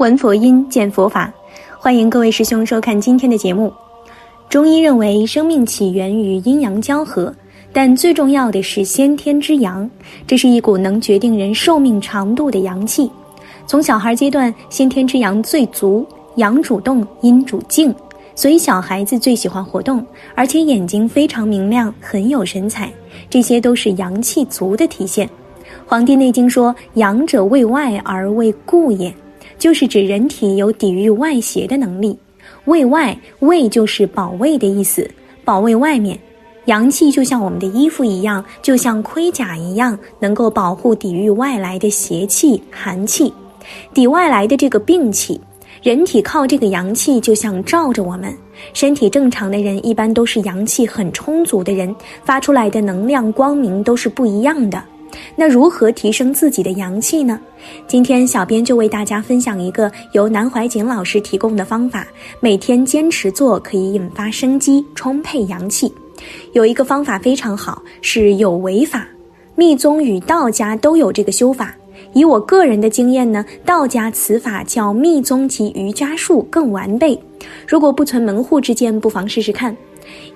闻佛音，见佛法。欢迎各位师兄收看今天的节目。中医认为，生命起源于阴阳交合，但最重要的是先天之阳，这是一股能决定人寿命长度的阳气。从小孩阶段，先天之阳最足，阳主动，阴主静，所以小孩子最喜欢活动，而且眼睛非常明亮，很有神采，这些都是阳气足的体现。《黄帝内经》说：“阳者为外而为固也。”就是指人体有抵御外邪的能力，卫外卫就是保卫的意思，保卫外面，阳气就像我们的衣服一样，就像盔甲一样，能够保护抵御外来的邪气、寒气，抵外来的这个病气。人体靠这个阳气，就像罩着我们。身体正常的人，一般都是阳气很充足的人，发出来的能量光明都是不一样的。那如何提升自己的阳气呢？今天小编就为大家分享一个由南怀瑾老师提供的方法，每天坚持做可以引发生机，充沛阳气。有一个方法非常好，是有为法。密宗与道家都有这个修法。以我个人的经验呢，道家此法较密宗及瑜伽术更完备。如果不存门户之见，不妨试试看。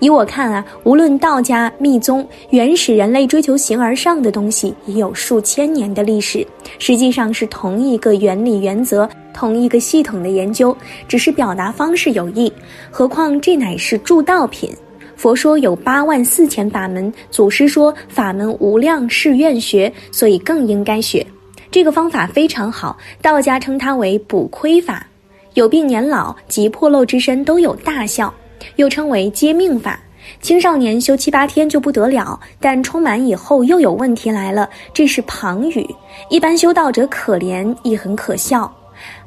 以我看啊，无论道家、密宗，原始人类追求形而上的东西，已有数千年的历史。实际上是同一个原理原则，同一个系统的研究，只是表达方式有异。何况这乃是助道品。佛说有八万四千法门，祖师说法门无量，是愿学，所以更应该学。这个方法非常好，道家称它为补亏法，有病年老及破漏之身都有大效。又称为接命法，青少年修七八天就不得了，但充满以后又有问题来了，这是旁语。一般修道者可怜亦很可笑，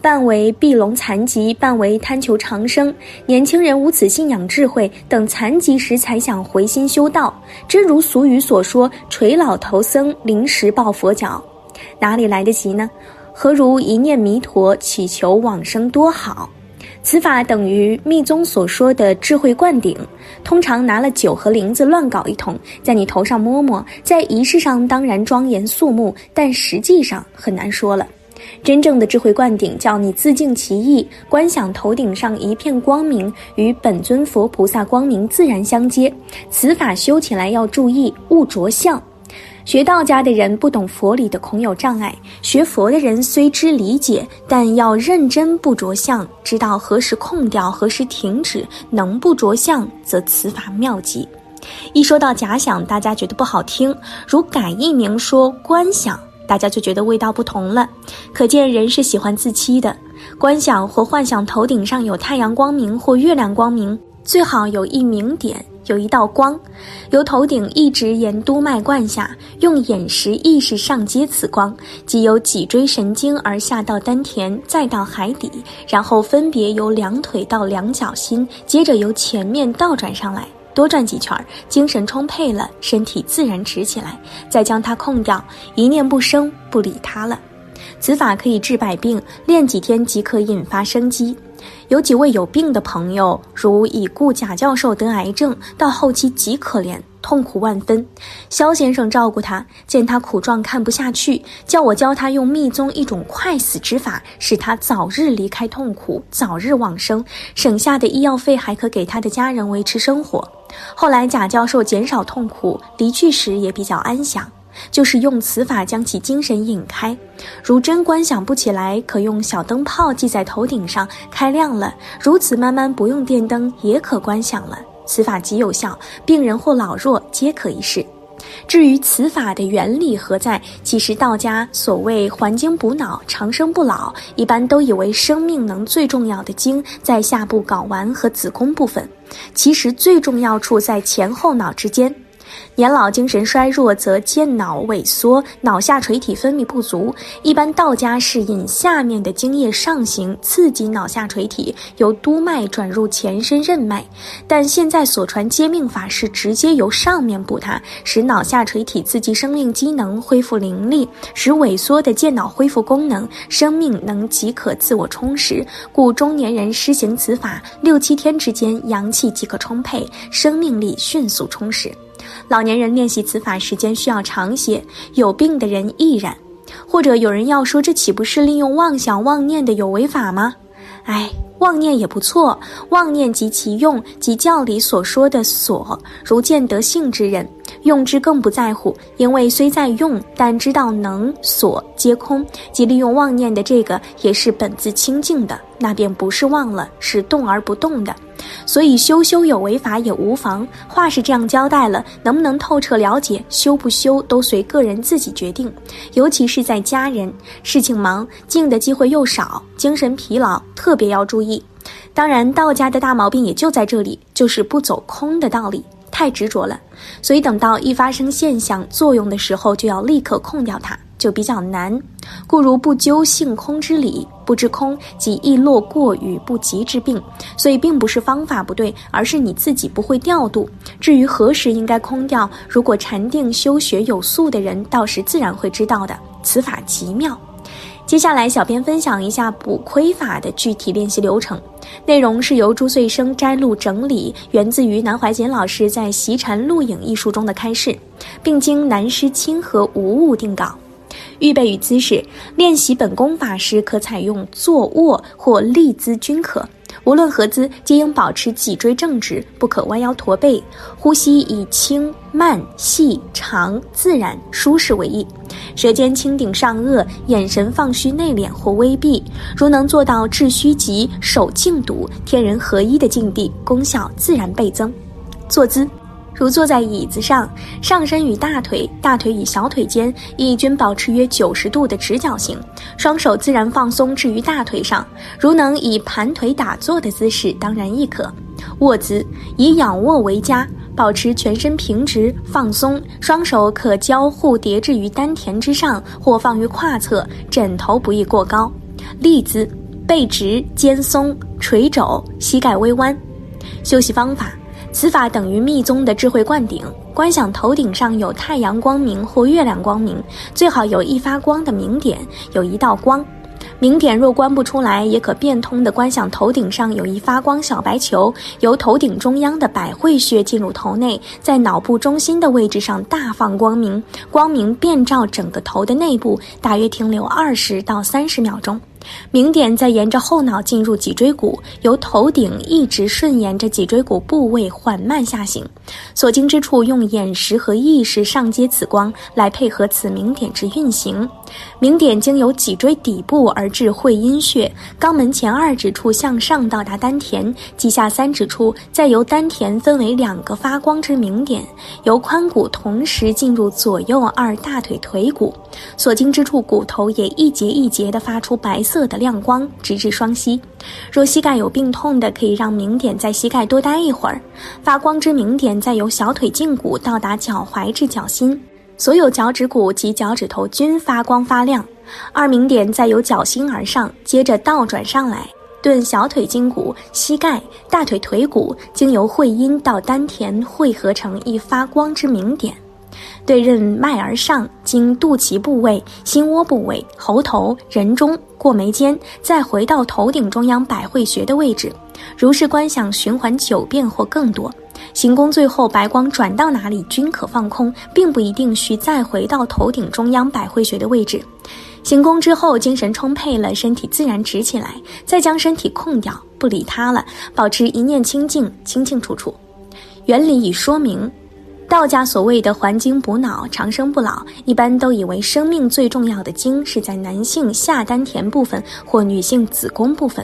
半为避龙残疾，半为贪求长生。年轻人无此信仰智慧，等残疾时才想回心修道，真如俗语所说：“垂老头僧，临时抱佛脚。”哪里来得及呢？何如一念弥陀，祈求往生多好。此法等于密宗所说的智慧灌顶，通常拿了酒和铃子乱搞一通，在你头上摸摸，在仪式上当然庄严肃穆，但实际上很难说了。真正的智慧灌顶，叫你自净其意，观想头顶上一片光明，与本尊佛菩萨光明自然相接。此法修起来要注意，勿着相。学道家的人不懂佛理的，恐有障碍；学佛的人虽知理解，但要认真不着相，知道何时空掉，何时停止。能不着相，则此法妙极。一说到假想，大家觉得不好听；如改一名说观想，大家就觉得味道不同了。可见人是喜欢自欺的。观想或幻想头顶上有太阳光明或月亮光明，最好有一明点。有一道光，由头顶一直沿督脉贯下，用眼识意识上接此光，即由脊椎神经而下到丹田，再到海底，然后分别由两腿到两脚心，接着由前面倒转上来，多转几圈，精神充沛了，身体自然直起来，再将它空掉，一念不生，不理它了。此法可以治百病，练几天即可引发生机。有几位有病的朋友，如已故贾教授得癌症，到后期极可怜，痛苦万分。肖先生照顾他，见他苦状看不下去，叫我教他用密宗一种快死之法，使他早日离开痛苦，早日往生，省下的医药费还可给他的家人维持生活。后来贾教授减少痛苦，离去时也比较安详。就是用此法将其精神引开，如真观想不起来，可用小灯泡系在头顶上，开亮了，如此慢慢不用电灯也可观想了。此法极有效，病人或老弱皆可一试。至于此法的原理何在，其实道家所谓还精补脑、长生不老，一般都以为生命能最重要的精在下部睾丸和子宫部分，其实最重要处在前后脑之间。年老精神衰弱，则健脑萎缩，脑下垂体分泌不足。一般道家是引下面的精液上行，刺激脑下垂体，由督脉转入前身任脉。但现在所传接命法是直接由上面补它，使脑下垂体刺激生命机能恢复灵力，使萎缩的健脑恢复功能，生命能即可自我充实。故中年人施行此法，六七天之间阳气即可充沛，生命力迅速充实。老年人练习此法时间需要长些，有病的人亦然。或者有人要说，这岂不是利用妄想妄念的有为法吗？哎，妄念也不错，妄念及其用，即教里所说的所，如见得性之人。用之更不在乎，因为虽在用，但知道能所皆空，即利用妄念的这个也是本自清净的，那便不是忘了，是动而不动的。所以修修有为法也无妨。话是这样交代了，能不能透彻了解，修不修都随个人自己决定。尤其是在家人，事情忙，静的机会又少，精神疲劳，特别要注意。当然，道家的大毛病也就在这里，就是不走空的道理。太执着了，所以等到一发生现象作用的时候，就要立刻控掉它，就比较难。故如不究性空之理，不知空即易落过与不及之病。所以并不是方法不对，而是你自己不会调度。至于何时应该空掉，如果禅定修学有素的人，到时自然会知道的。此法极妙。接下来，小编分享一下补亏法的具体练习流程，内容是由朱穗生摘录整理，源自于南怀瑾老师在《习禅录影》一书中的开示，并经南师亲和无误定稿。预备与姿势练习本功法时，可采用坐卧或立姿均可。无论何姿，皆应保持脊椎正直，不可弯腰驼背。呼吸以轻、慢、细、长、自然、舒适为宜。舌尖轻顶上颚，眼神放虚内敛或微闭。如能做到致虚极、守静笃、天人合一的境地，功效自然倍增。坐姿。如坐在椅子上，上身与大腿、大腿与小腿间亦均保持约九十度的直角形，双手自然放松置于大腿上。如能以盘腿打坐的姿势，当然亦可。卧姿以仰卧为佳，保持全身平直放松，双手可交互叠置于丹田之上或放于胯侧，枕头不宜过高。立姿背直，肩松，垂肘，膝盖微弯。休息方法。此法等于密宗的智慧灌顶，观想头顶上有太阳光明或月亮光明，最好有一发光的明点，有一道光。明点若观不出来，也可变通的观想头顶上有一发光小白球，由头顶中央的百会穴进入头内，在脑部中心的位置上大放光明，光明遍照整个头的内部，大约停留二十到三十秒钟。明点再沿着后脑进入脊椎骨，由头顶一直顺沿着脊椎骨部位缓慢下行。所经之处，用眼识和意识上接此光，来配合此明点之运行。明点经由脊椎底部而至会阴穴，肛门前二指处向上到达丹田，脐下三指处再由丹田分为两个发光之明点，由髋骨同时进入左右二大腿腿骨。所经之处，骨头也一节一节地发出白色色的亮光，直至双膝。若膝盖有病痛的，可以让明点在膝盖多待一会儿。发光之明点再由小腿胫骨到达脚踝至脚心。所有脚趾骨及脚趾头均发光发亮，二明点再由脚心而上，接着倒转上来，顿小腿筋骨、膝盖、大腿腿骨，经由会阴到丹田汇合成一发光之明点，对任脉而上，经肚脐部位、心窝部位、喉头、人中过眉间，再回到头顶中央百会穴的位置，如是观想循环九遍或更多。行宫最后白光转到哪里均可放空，并不一定需再回到头顶中央百会穴的位置。行宫之后，精神充沛了，身体自然直起来，再将身体空掉，不理它了，保持一念清净，清清楚楚。原理已说明。道家所谓的还精补脑、长生不老，一般都以为生命最重要的精是在男性下丹田部分或女性子宫部分，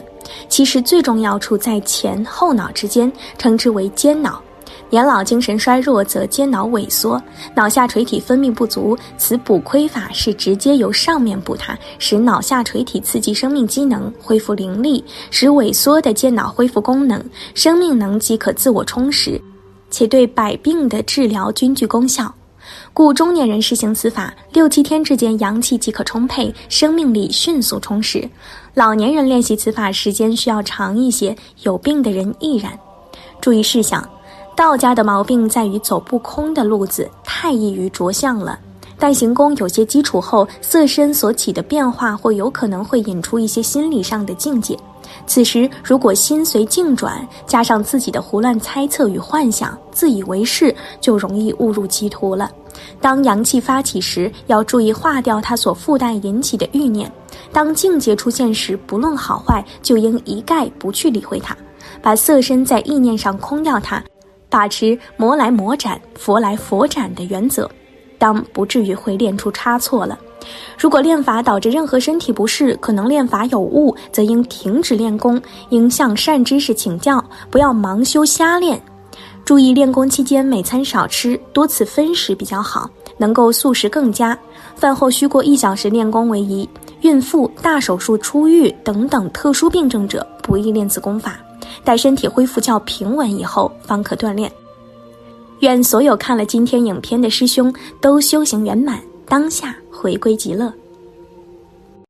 其实最重要处在前后脑之间，称之为间脑。年老精神衰弱，则间脑萎缩，脑下垂体分泌不足。此补亏法是直接由上面补它，使脑下垂体刺激生命机能，恢复灵力，使萎缩的间脑恢复功能，生命能即可自我充实，且对百病的治疗均具功效。故中年人实行此法，六七天之间阳气即可充沛，生命力迅速充实；老年人练习此法时间需要长一些，有病的人亦然。注意事项。道家的毛病在于走不空的路子太易于着相了，待行功有些基础后，色身所起的变化或有可能会引出一些心理上的境界。此时如果心随境转，加上自己的胡乱猜测与幻想，自以为是，就容易误入歧途了。当阳气发起时，要注意化掉它所附带引起的欲念；当境界出现时，不论好坏，就应一概不去理会它，把色身在意念上空掉它，把持魔来魔斩、佛来佛斩的原则，当不至于会练出差错了。如果练法导致任何身体不适，可能练法有误，则应停止练功，应向善知识请教，不要盲修瞎练。注意练功期间每餐少吃，多次分食比较好，能够素食更佳。饭后需过一小时练功为宜。孕妇、大手术出狱等等特殊病症者不宜练此功法，待身体恢复较平稳以后方可锻炼。愿所有看了今天影片的师兄都修行圆满。当下回归极乐。